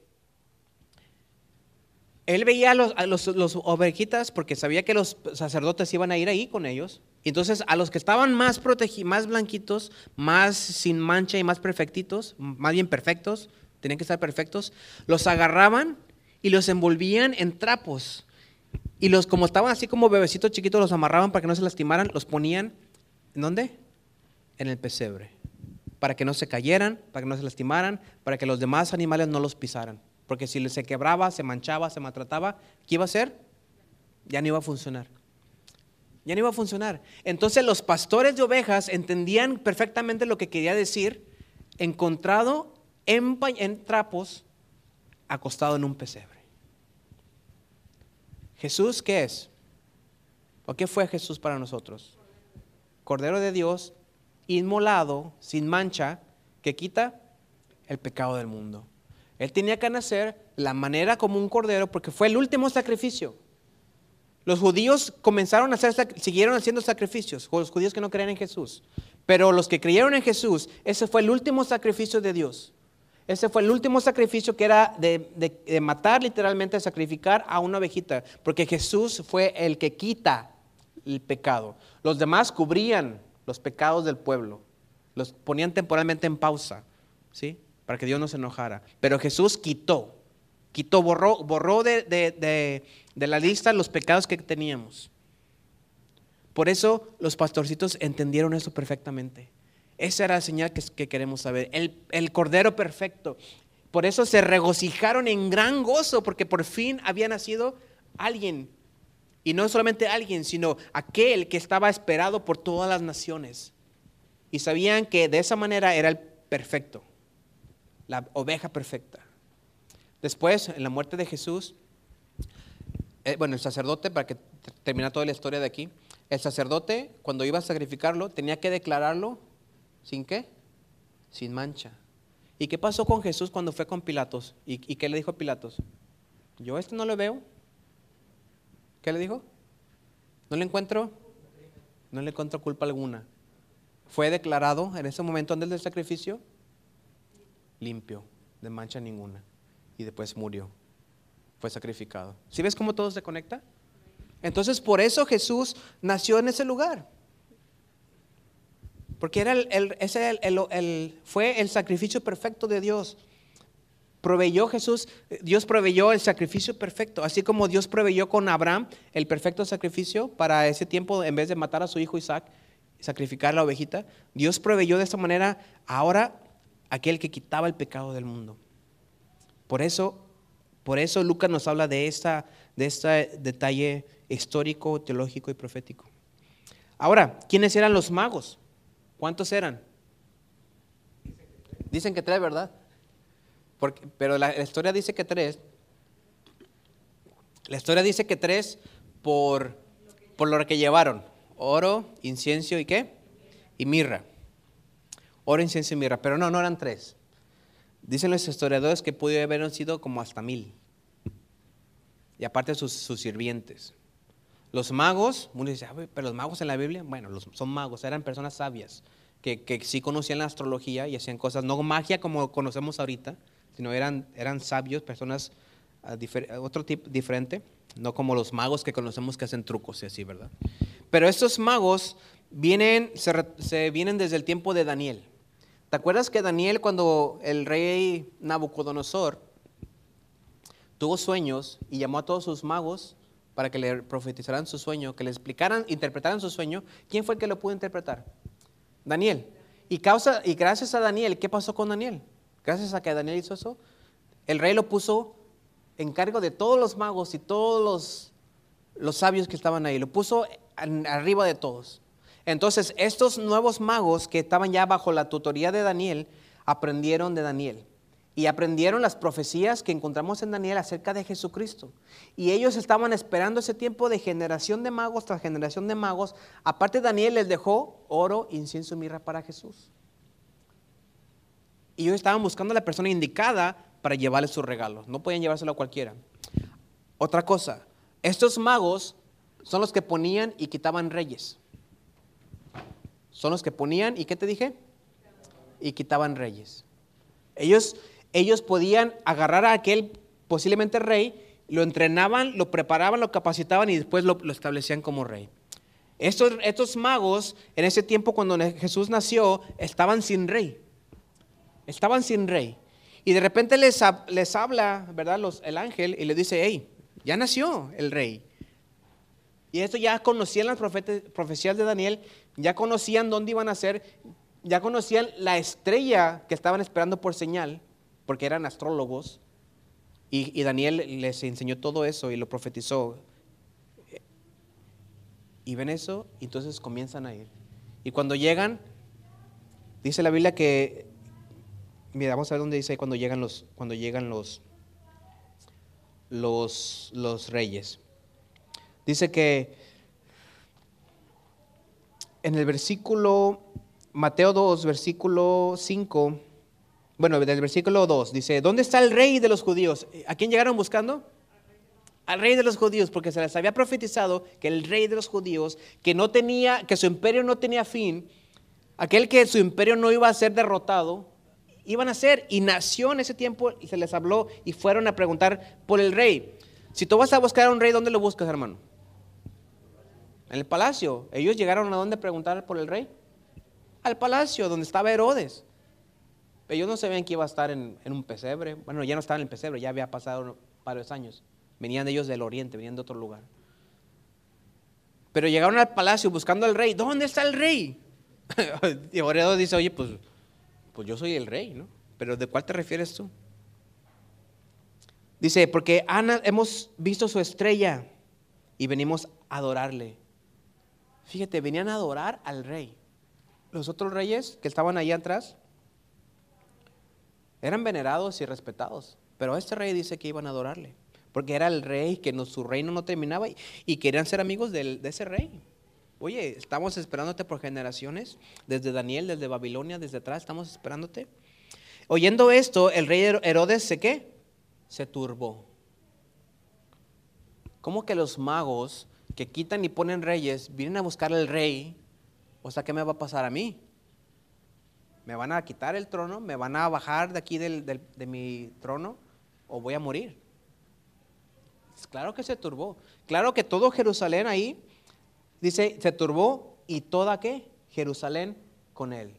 él veía a los, ovejitas porque sabía que los sacerdotes iban a ir ahí con ellos. Entonces, a los que estaban más protegidos, más blanquitos, más sin mancha y más perfectitos, más bien perfectos, tenían que estar perfectos, los agarraban y los envolvían en trapos. Y los, como estaban así como bebecitos chiquitos, los amarraban para que no se lastimaran, los ponían, ¿en dónde? En el pesebre. Para que no se cayeran, para que no se lastimaran, para que los demás animales no los pisaran. Porque si se quebraba, se manchaba, se maltrataba, ¿qué iba a hacer? Ya no iba a funcionar. Ya no iba a funcionar. Entonces los pastores de ovejas entendían perfectamente lo que quería decir, encontrado en, en trapos acostado en un pesebre. Jesús, ¿qué es? ¿O qué fue Jesús para nosotros? Cordero de Dios, inmolado, sin mancha, que quita el pecado del mundo. Él tenía que nacer la manera como un cordero porque fue el último sacrificio. Los judíos comenzaron a hacer, siguieron haciendo sacrificios, los judíos que no creían en Jesús. Pero los que creyeron en Jesús, ese fue el último sacrificio de Dios. Ese fue el último sacrificio que era de, matar literalmente, sacrificar a una ovejita, porque Jesús fue el que quita el pecado. Los demás cubrían los pecados del pueblo, los ponían temporalmente en pausa, ¿sí? Para que Dios no se enojara. Pero Jesús quitó, quitó, borró, borró de, de la lista los pecados que teníamos. Por eso los pastorcitos entendieron eso perfectamente. Esa era la señal que, queremos saber. El, Cordero perfecto. Por eso se regocijaron en gran gozo, porque por fin había nacido alguien. Y no solamente alguien, sino aquel que estaba esperado por todas las naciones. Y sabían que de esa manera era el perfecto, la oveja perfecta. Después, en la muerte de Jesús, eh, bueno, el sacerdote, para que termine toda la historia de aquí, el sacerdote, cuando iba a sacrificarlo, tenía que declararlo ¿Sin qué? Sin mancha. ¿Y qué pasó con Jesús cuando fue con Pilatos? ¿Y, qué le dijo Pilatos? Yo este no lo veo. ¿Qué le dijo? ¿No le encuentro? No le encuentro culpa alguna. Fue declarado en ese momento antes del sacrificio limpio, de mancha ninguna. Y después murió. Fue sacrificado. ¿Sí ves cómo todo se conecta? Entonces por eso Jesús nació en ese lugar. Porque era el, ese el, fue el sacrificio perfecto de Dios. Proveyó Jesús, Dios proveyó el sacrificio perfecto, así como Dios proveyó con Abraham el perfecto sacrificio para ese tiempo, en vez de matar a su hijo Isaac, sacrificar la ovejita, Dios proveyó de esta manera ahora aquel que quitaba el pecado del mundo. Por eso, por eso Lucas nos habla de, esta, de este detalle histórico, teológico y profético. Ahora, ¿quiénes eran los magos? ¿Cuántos eran? Dicen que tres, ¿verdad? pero la, historia dice que tres. La historia dice que tres por, por lo que llevaron. Oro, incienso y qué? Y mirra. Oro, incienso y mirra. Pero no, no eran tres. Dicen los historiadores que pudo haber sido como hasta mil. Y aparte sus, sus sirvientes. Los magos, uno dice, pero los magos en la Biblia, bueno, los, son magos, eran personas sabias que, sí conocían la astrología y hacían cosas, no magia como conocemos ahorita, sino eran, eran sabios, personas uh, otro tipo diferente, no como los magos que conocemos que hacen trucos y así, ¿verdad? Pero estos magos vienen, se vienen desde el tiempo de Daniel. ¿Te acuerdas que Daniel cuando el rey Nabucodonosor tuvo sueños y llamó a todos sus magos para que le profetizaran su sueño, que le explicaran, interpretaran su sueño, ¿quién fue el que lo pudo interpretar? Daniel. Y, causa, y gracias a Daniel, ¿qué pasó con Daniel? Gracias a que Daniel hizo eso, el rey lo puso en cargo de todos los magos y todos los, los sabios que estaban ahí, lo puso arriba de todos. Entonces, estos nuevos magos que estaban ya bajo la tutoría de Daniel, aprendieron de Daniel y aprendieron las profecías que encontramos en Daniel acerca de Jesucristo. Y ellos estaban esperando ese tiempo de generación de magos tras generación de magos. Aparte Daniel les dejó oro, incienso y mirra para Jesús. Y ellos estaban buscando a la persona indicada para llevarle sus regalos. No podían llevárselo a cualquiera. Otra cosa, estos magos son los que ponían y quitaban reyes. Son los que ponían y ¿qué te dije? Y quitaban reyes. Ellos ellos podían agarrar a aquel posiblemente rey, lo entrenaban, lo preparaban, lo capacitaban y después lo, establecían como rey. Estos, estos, magos, en ese tiempo cuando Jesús nació, estaban sin rey. Estaban sin rey. Y de repente les, les habla, ¿verdad? El ángel y le dice, hey, ya nació el rey. Y esto ya conocían las profecías de Daniel, ya conocían dónde iban a ser, ya conocían la estrella que estaban esperando por señal porque eran astrólogos, y, Daniel les enseñó todo eso y lo profetizó. Y ven eso, y entonces comienzan a ir. Y cuando llegan, dice la Biblia que, mira, vamos a ver dónde dice cuando llegan los, cuando llegan los, los, los reyes. Dice que en el versículo, Mateo 2, versículo 5, bueno, del versículo 2 dice, ¿dónde está el rey de los judíos? ¿A quién llegaron buscando? Al rey de los judíos, porque se les había profetizado que el rey de los judíos, que no tenía, que su imperio no tenía fin, aquel que su imperio no iba a ser derrotado, iban a ser, y nació en ese tiempo, y se les habló, y fueron a preguntar por el rey. Si tú vas a buscar a un rey, ¿dónde lo buscas, hermano? En el palacio. Ellos llegaron a dónde preguntar por el rey? Al palacio, donde estaba Herodes. Pero ellos no sabían que iba a estar en, un pesebre. Bueno, ya no estaban en el pesebre, ya había pasado varios años. Venían ellos del oriente, venían de otro lugar. Pero llegaron al palacio buscando al rey. ¿Dónde está el rey? y Oredo dice, oye, pues, pues yo soy el rey, ¿no? Pero ¿de cuál te refieres tú? Dice, porque Ana, hemos visto su estrella y venimos a adorarle. Fíjate, venían a adorar al rey. Los otros reyes que estaban ahí atrás eran venerados y respetados, pero este rey dice que iban a adorarle, porque era el rey, que su reino no terminaba y, querían ser amigos de ese rey. Oye, estamos esperándote por generaciones, desde Daniel, desde Babilonia, desde atrás, estamos esperándote. Oyendo esto, el rey Herodes se qué? Se turbó. ¿Cómo que los magos que quitan y ponen reyes vienen a buscar al rey? O sea, ¿qué me va a pasar a mí? ¿Me van a quitar el trono? ¿Me van a bajar de aquí de mi trono? ¿O voy a morir? Pues claro que se turbó. Claro que todo Jerusalén ahí, dice, se turbó y toda qué? Jerusalén con él.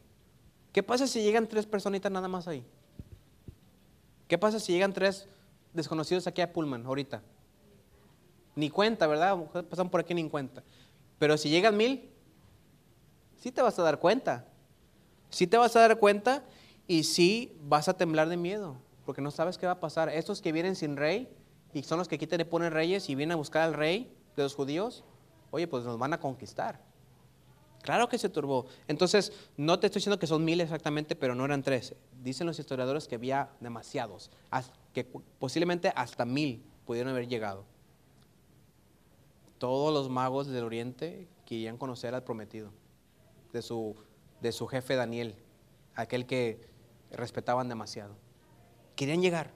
¿Qué pasa si llegan tres personitas nada más ahí? ¿Qué pasa si llegan tres desconocidos aquí a Pullman ahorita? Ni cuenta, ¿verdad? Pasan por aquí ni cuenta. Pero si llegan mil, sí te vas a dar cuenta. Si te vas a dar cuenta y sí vas a temblar de miedo, porque no sabes qué va a pasar. Estos que vienen sin rey y son los que aquí te ponen reyes y vienen a buscar al rey, de los judíos, oye, pues nos van a conquistar. Claro que se turbó. Entonces, no te estoy diciendo que son mil exactamente, pero no eran tres. Dicen los historiadores que había demasiados, que posiblemente hasta mil pudieron haber llegado. Todos los magos del oriente querían conocer al prometido, de su, de su jefe Daniel, aquel que respetaban demasiado. Querían llegar.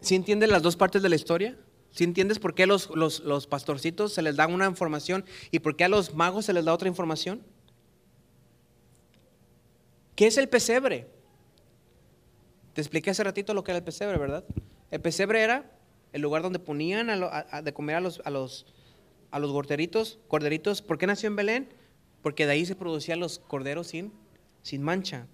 ¿Sí entienden las dos partes de la historia? ¿Sí entiendes por qué los, los, pastorcitos se les da una información y por qué a los magos se les da otra información? ¿Qué es el pesebre? Te expliqué hace ratito lo que era el pesebre, ¿verdad? El pesebre era el lugar donde ponían a de comer a los, a los, a los corderitos, corderitos. ¿Por qué nació en Belén? Porque de ahí se producían los corderos sin, sin mancha.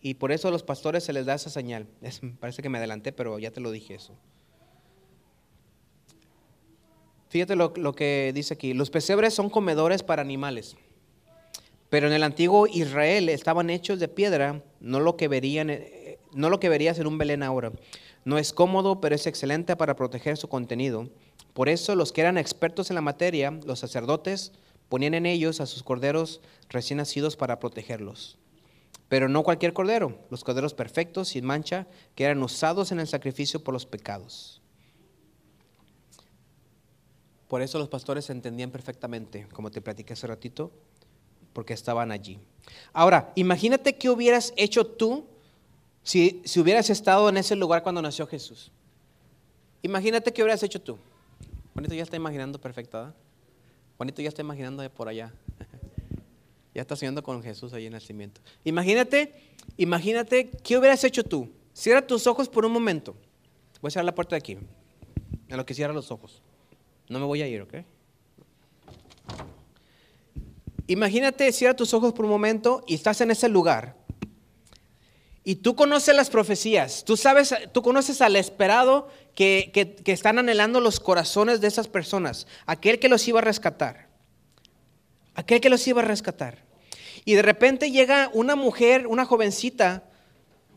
Y por eso a los pastores se les da esa señal. parece que me adelanté, pero ya te lo dije eso. Fíjate lo, que dice aquí. Los pesebres son comedores para animales. Pero en el antiguo Israel estaban hechos de piedra, no lo que verían, eh, no lo que verías en un Belén ahora. No es cómodo, pero es excelente para proteger su contenido. Por eso los que eran expertos en la materia, los sacerdotes, ponían en ellos a sus corderos recién nacidos para protegerlos. Pero no cualquier cordero, los corderos perfectos, sin mancha, que eran usados en el sacrificio por los pecados. Por eso los pastores entendían perfectamente, como te platiqué hace ratito, porque estaban allí. Ahora, imagínate qué hubieras hecho tú si, si hubieras estado en ese lugar cuando nació Jesús. Imagínate qué hubieras hecho tú. Juanito ya está imaginando perfecto, Juanito ya está imaginando de por allá. ya está soñando con Jesús ahí en el nacimiento. Imagínate, imagínate qué hubieras hecho tú. Cierra tus ojos por un momento. Voy a cerrar la puerta de aquí. En lo que cierra los ojos. No me voy a ir, ¿ok? Imagínate, cierra tus ojos por un momento y estás en ese lugar. Y tú conoces las profecías, tú sabes, tú conoces al esperado que, que, están anhelando los corazones de esas personas, aquel que los iba a rescatar, aquel que los iba a rescatar. Y de repente llega una mujer, una jovencita,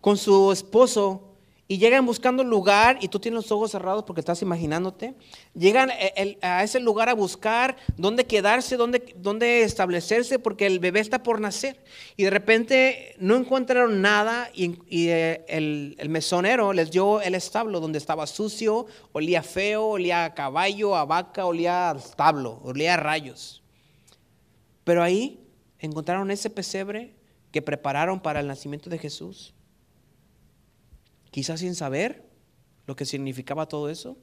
con su esposo y llegan buscando lugar y tú tienes los ojos cerrados porque estás imaginándote. Llegan eh, a ese lugar a buscar dónde quedarse, dónde, dónde establecerse porque el bebé está por nacer. Y de repente no encontraron nada y, eh, el, el, mesonero les dio el establo donde estaba sucio, olía feo, olía a caballo, a vaca, olía a establo, olía a rayos. Pero ahí encontraron ese pesebre que prepararon para el nacimiento de Jesús quizás sin saber lo que significaba todo eso,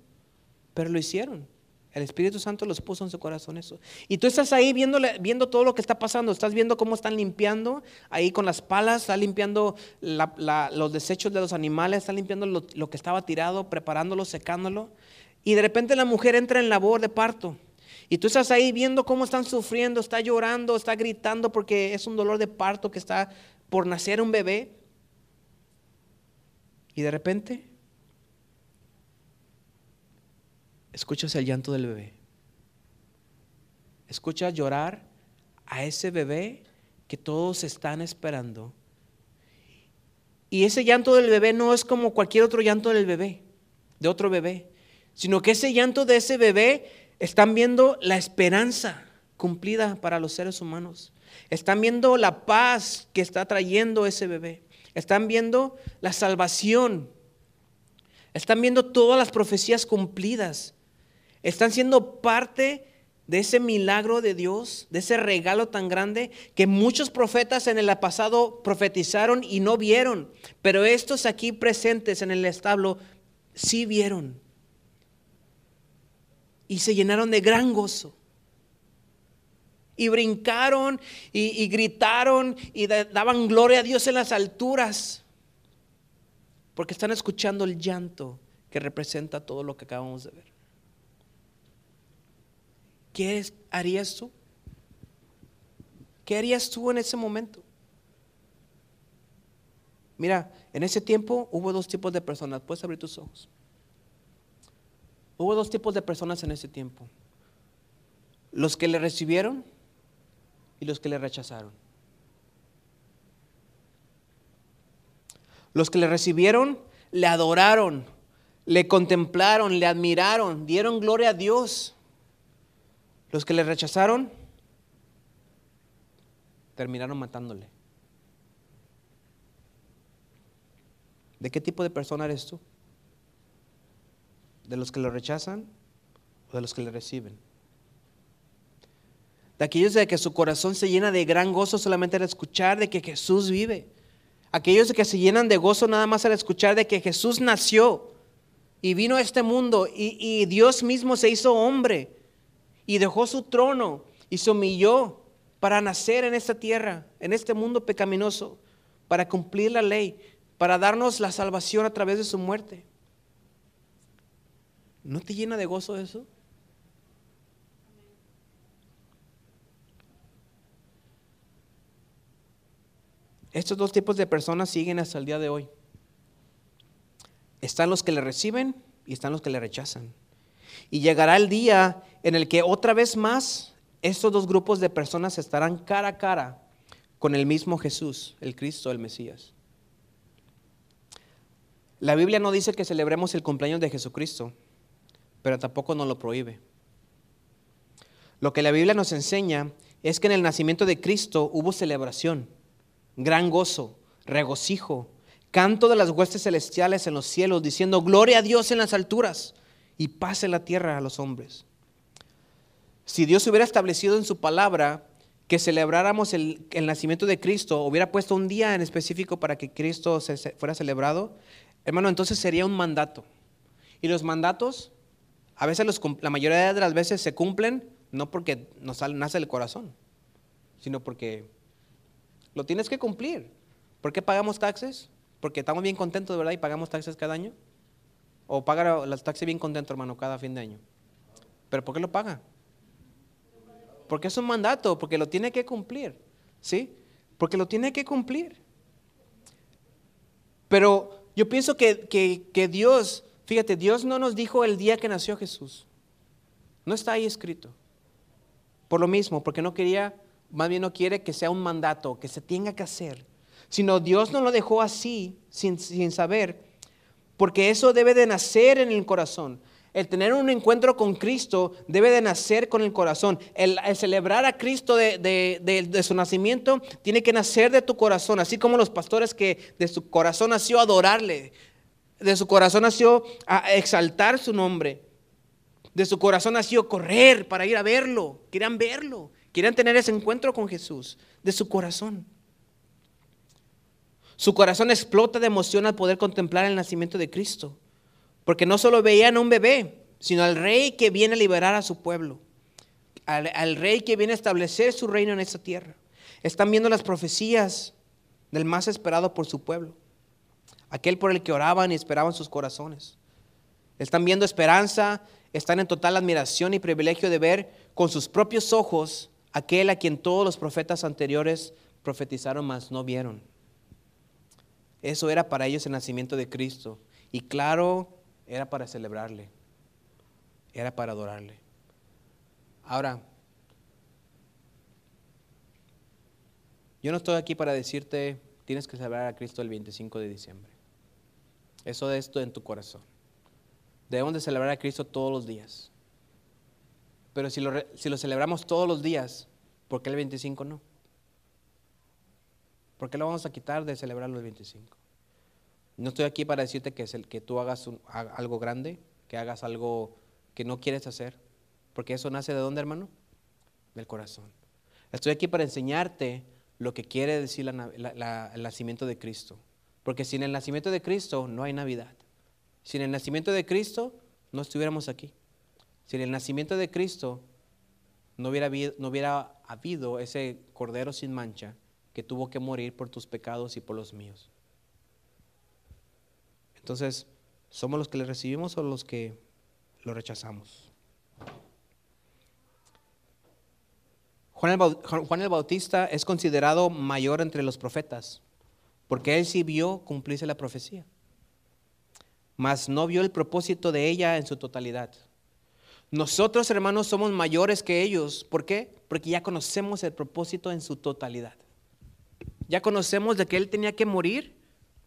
pero lo hicieron. El Espíritu Santo los puso en su corazón eso. Y tú estás ahí viendo, viendo todo lo que está pasando, estás viendo cómo están limpiando, ahí con las palas, están limpiando los desechos de los animales, están limpiando lo, lo, que estaba tirado, preparándolo, secándolo. Y de repente la mujer entra en labor de parto. Y tú estás ahí viendo cómo están sufriendo, está llorando, está gritando porque es un dolor de parto que está por nacer un bebé. Y de repente escuchas el llanto del bebé. Escuchas llorar a ese bebé que todos están esperando. Y ese llanto del bebé no es como cualquier otro llanto del bebé, de otro bebé, sino que ese llanto de ese bebé están viendo la esperanza cumplida para los seres humanos. Están viendo la paz que está trayendo ese bebé. Están viendo la salvación. Están viendo todas las profecías cumplidas. Están siendo parte de ese milagro de Dios, de ese regalo tan grande que muchos profetas en el pasado profetizaron y no vieron. Pero estos aquí presentes en el establo sí vieron. Y se llenaron de gran gozo y brincaron y, gritaron y daban gloria a Dios en las alturas. Porque están escuchando el llanto que representa todo lo que acabamos de ver. ¿Qué harías tú? ¿Qué harías tú en ese momento? Mira, en ese tiempo hubo dos tipos de personas. Puedes abrir tus ojos. Hubo dos tipos de personas en ese tiempo. Los que le recibieron y los que le rechazaron. Los que le recibieron, le adoraron, le contemplaron, le admiraron, dieron gloria a Dios. Los que le rechazaron terminaron matándole. ¿De qué tipo de persona eres tú? ¿De los que lo rechazan o de los que le reciben? De aquellos de que su corazón se llena de gran gozo solamente al escuchar de que Jesús vive. Aquellos de que se llenan de gozo nada más al escuchar de que Jesús nació y vino a este mundo y, y Dios mismo se hizo hombre y dejó su trono y se humilló para nacer en esta tierra, en este mundo pecaminoso, para cumplir la ley, para darnos la salvación a través de su muerte. ¿No te llena de gozo eso? Estos dos tipos de personas siguen hasta el día de hoy. Están los que le reciben y están los que le rechazan. Y llegará el día en el que otra vez más estos dos grupos de personas estarán cara a cara con el mismo Jesús, el Cristo, el Mesías. La Biblia no dice que celebremos el cumpleaños de Jesucristo, pero tampoco nos lo prohíbe. Lo que la Biblia nos enseña es que en el nacimiento de Cristo hubo celebración gran gozo, regocijo, canto de las huestes celestiales en los cielos, diciendo, gloria a Dios en las alturas y paz en la tierra a los hombres. Si Dios hubiera establecido en su palabra que celebráramos el, nacimiento de Cristo, hubiera puesto un día en específico para que Cristo fuera celebrado, hermano, entonces sería un mandato. Y los mandatos, a veces la mayoría de las veces se cumplen no porque nos nace el corazón, sino porque lo tienes que cumplir. ¿Por qué pagamos taxes? Porque estamos bien contentos, de verdad, y pagamos taxes cada año. O paga las taxes bien contento, hermano, cada fin de año. ¿Pero por qué lo paga? Porque es un mandato, porque lo tiene que cumplir. ¿Sí? Porque lo tiene que cumplir. Pero yo pienso que, que Dios, fíjate, Dios no nos dijo el día que nació Jesús. No está ahí escrito. Por lo mismo, porque no quería más bien no quiere que sea un mandato, que se tenga que hacer, sino Dios no lo dejó así, sin, saber, porque eso debe de nacer en el corazón. El tener un encuentro con Cristo debe de nacer con el corazón. El, celebrar a Cristo de, de, su nacimiento tiene que nacer de tu corazón, así como los pastores que de su corazón nació adorarle, de su corazón nació exaltar su nombre, de su corazón nació correr para ir a verlo, querían verlo. Quieren tener ese encuentro con Jesús de su corazón. Su corazón explota de emoción al poder contemplar el nacimiento de Cristo. Porque no solo veían a un bebé, sino al rey que viene a liberar a su pueblo. Al, rey que viene a establecer su reino en esta tierra. Están viendo las profecías del más esperado por su pueblo. Aquel por el que oraban y esperaban sus corazones. Están viendo esperanza, están en total admiración y privilegio de ver con sus propios ojos aquel a quien todos los profetas anteriores profetizaron, mas no vieron. Eso era para ellos el nacimiento de Cristo. Y claro, era para celebrarle, era para adorarle. Ahora, yo no estoy aquí para decirte, tienes que celebrar a Cristo el 25 de diciembre. Eso es esto en tu corazón. Debemos de celebrar a Cristo todos los días. Pero si lo, si lo celebramos todos los días, ¿por qué el 25 no? ¿Por qué lo vamos a quitar de celebrarlo el 25? No estoy aquí para decirte que, es el, que tú hagas algo grande, que hagas algo que no quieres hacer, porque eso nace de dónde, hermano? Del corazón. Estoy aquí para enseñarte lo que quiere decir el nacimiento de Cristo. Porque sin el nacimiento de Cristo no hay Navidad. Sin el nacimiento de Cristo no estuviéramos aquí. Si en el nacimiento de Cristo no hubiera, habido, no hubiera habido ese cordero sin mancha que tuvo que morir por tus pecados y por los míos. Entonces, ¿somos los que le recibimos o los que lo rechazamos? Juan el Bautista es considerado mayor entre los profetas, porque él sí vio cumplirse la profecía, mas no vio el propósito de ella en su totalidad. Nosotros, hermanos, somos mayores que ellos. ¿Por qué? Porque ya conocemos el propósito en su totalidad. Ya conocemos de que Él tenía que morir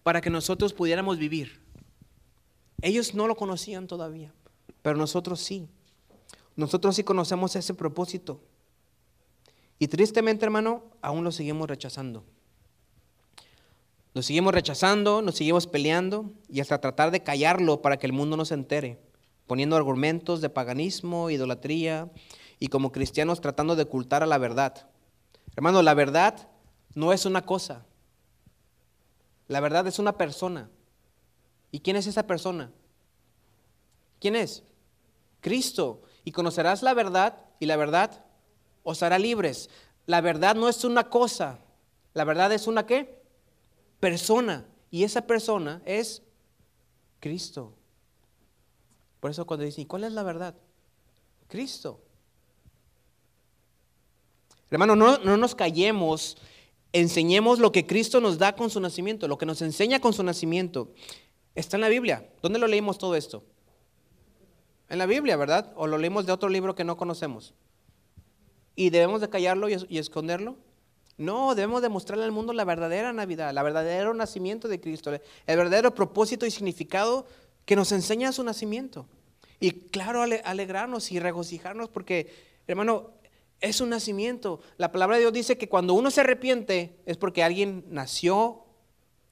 para que nosotros pudiéramos vivir. Ellos no lo conocían todavía, pero nosotros sí. Nosotros sí conocemos ese propósito. Y tristemente, hermano, aún lo seguimos rechazando. Lo seguimos rechazando, nos seguimos peleando y hasta tratar de callarlo para que el mundo no se entere, poniendo argumentos de paganismo, idolatría y como cristianos tratando de ocultar a la verdad. Hermano, la verdad no es una cosa. La verdad es una persona. ¿Y quién es esa persona? ¿Quién es? Cristo. Y conocerás la verdad y la verdad os hará libres. La verdad no es una cosa. La verdad es una qué? Persona. Y esa persona es Cristo. Por eso cuando dicen, ¿y cuál es la verdad? Cristo. Hermano, no, no nos callemos, enseñemos lo que Cristo nos da con su nacimiento, lo que nos enseña con su nacimiento. Está en la Biblia. ¿Dónde lo leímos todo esto? En la Biblia, ¿verdad? ¿O lo leímos de otro libro que no conocemos? ¿Y debemos de callarlo y, esconderlo? No, debemos demostrarle al mundo la verdadera Navidad, el verdadero nacimiento de Cristo, el verdadero propósito y significado que nos enseña su nacimiento. Y claro, alegrarnos y regocijarnos porque, hermano, es un nacimiento. La palabra de Dios dice que cuando uno se arrepiente es porque alguien nació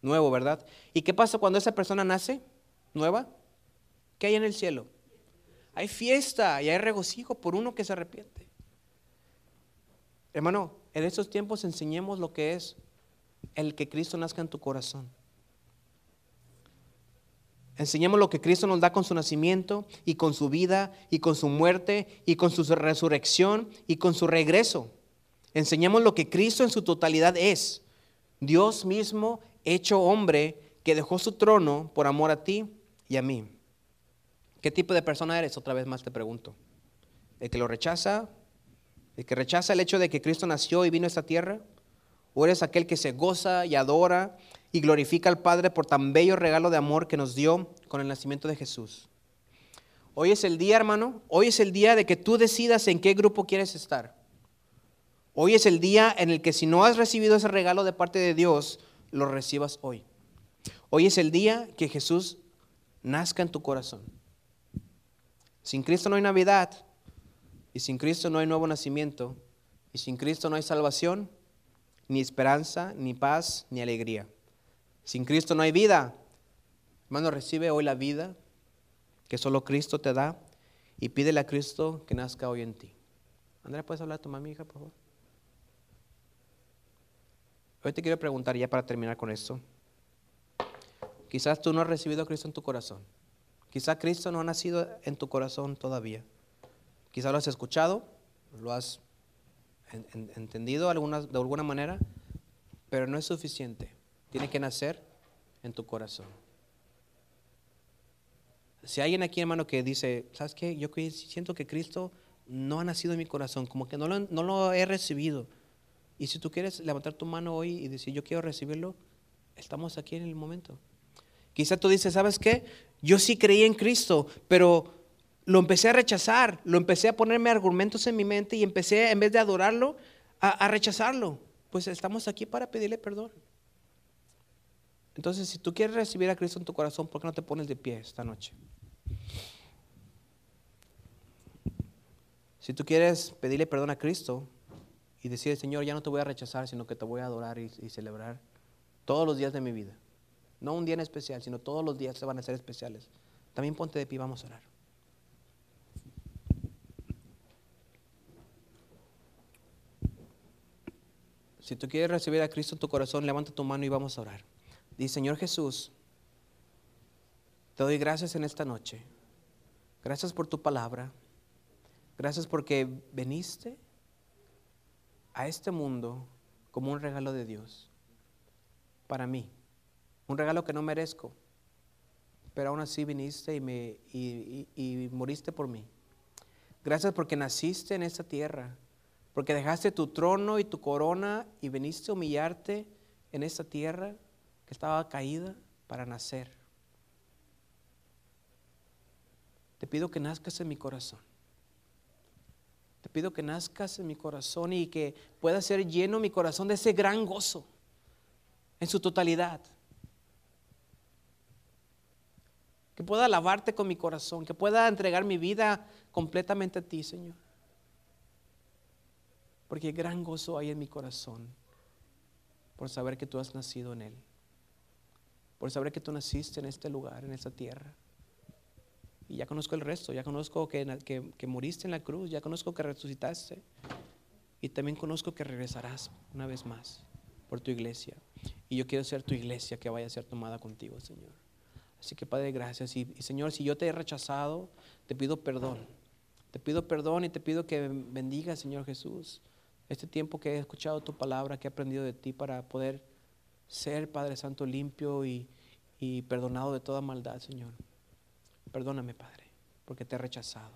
nuevo, ¿verdad? ¿Y qué pasa cuando esa persona nace nueva? ¿Qué hay en el cielo? Hay fiesta y hay regocijo por uno que se arrepiente. Hermano, en estos tiempos enseñemos lo que es el que Cristo nazca en tu corazón. Enseñemos lo que Cristo nos da con su nacimiento y con su vida y con su muerte y con su resurrección y con su regreso. Enseñemos lo que Cristo en su totalidad es. Dios mismo hecho hombre que dejó su trono por amor a ti y a mí. ¿Qué tipo de persona eres? Otra vez más te pregunto. ¿El que lo rechaza? ¿El que rechaza el hecho de que Cristo nació y vino a esta tierra? ¿O eres aquel que se goza y adora y glorifica al Padre por tan bello regalo de amor que nos dio con el nacimiento de Jesús? Hoy es el día, hermano. Hoy es el día de que tú decidas en qué grupo quieres estar. Hoy es el día en el que si no has recibido ese regalo de parte de Dios, lo recibas hoy. Hoy es el día que Jesús nazca en tu corazón. Sin Cristo no hay Navidad. Y sin Cristo no hay nuevo nacimiento. Y sin Cristo no hay salvación, ni esperanza, ni paz, ni alegría. Sin Cristo no hay vida. Hermano, recibe hoy la vida que solo Cristo te da y pídele a Cristo que nazca hoy en ti. Andrea, ¿puedes hablar a tu mami, hija, por favor? Hoy te quiero preguntar ya para terminar con esto. Quizás tú no has recibido a Cristo en tu corazón. Quizá Cristo no ha nacido en tu corazón todavía. Quizá lo has escuchado, lo has entendido de alguna manera, pero no es suficiente. Tiene que nacer en tu corazón. Si hay alguien aquí, hermano, que dice, ¿sabes qué? Yo siento que Cristo no ha nacido en mi corazón, como que no lo, he recibido. Y si tú quieres levantar tu mano hoy y decir, yo quiero recibirlo, estamos aquí en el momento. Quizá tú dices, ¿sabes qué? Yo sí creí en Cristo, pero lo empecé a rechazar, lo empecé a ponerme argumentos en mi mente y empecé, en vez de adorarlo, a, rechazarlo. Pues estamos aquí para pedirle perdón. Entonces, si tú quieres recibir a Cristo en tu corazón, ¿por qué no te pones de pie esta noche? Si tú quieres pedirle perdón a Cristo y decir, Señor, ya no te voy a rechazar, sino que te voy a adorar y celebrar todos los días de mi vida. No un día en especial, sino todos los días se van a ser especiales. También ponte de pie, vamos a orar. Si tú quieres recibir a Cristo en tu corazón, levanta tu mano y vamos a orar. Dice, Señor Jesús, te doy gracias en esta noche. Gracias por tu palabra. Gracias porque veniste a este mundo como un regalo de Dios para mí un regalo que no merezco, pero aún así viniste y, me, y, moriste por mí. Gracias porque naciste en esta tierra, porque dejaste tu trono y tu corona y viniste a humillarte en esta tierra que estaba caída para nacer. Te pido que nazcas en mi corazón. Te pido que nazcas en mi corazón y que pueda ser lleno mi corazón de ese gran gozo en su totalidad. que pueda alabarte con mi corazón, que pueda entregar mi vida completamente a ti, Señor. Porque gran gozo hay en mi corazón por saber que tú has nacido en Él, por saber que tú naciste en este lugar, en esta tierra. Y ya conozco el resto, ya conozco que, que, que en la cruz, ya conozco que resucitaste y también conozco que regresarás una vez más por tu iglesia. Y yo quiero ser tu iglesia que vaya a ser tomada contigo, Señor. Así que Padre, gracias. Y, Señor, si yo te he rechazado, te pido perdón. Te pido perdón y te pido que bendiga, Señor Jesús, este tiempo que he escuchado tu palabra, que he aprendido de ti para poder ser, Padre Santo, limpio y, y perdonado de toda maldad, Señor. Perdóname, Padre, porque te he rechazado.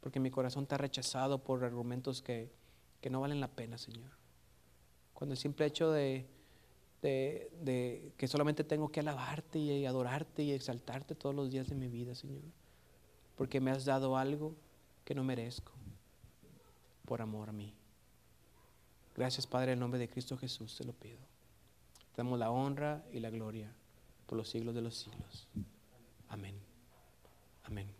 Porque mi corazón te ha rechazado por argumentos que, que no valen la pena, Señor. Cuando el simple hecho de, de, que solamente tengo que alabarte y adorarte y exaltarte todos los días de mi vida, Señor. Porque me has dado algo que no merezco por amor a mí. Gracias, Padre, en nombre de Cristo Jesús te lo pido. Te damos la honra y la gloria por los siglos de los siglos. Amén. Amén.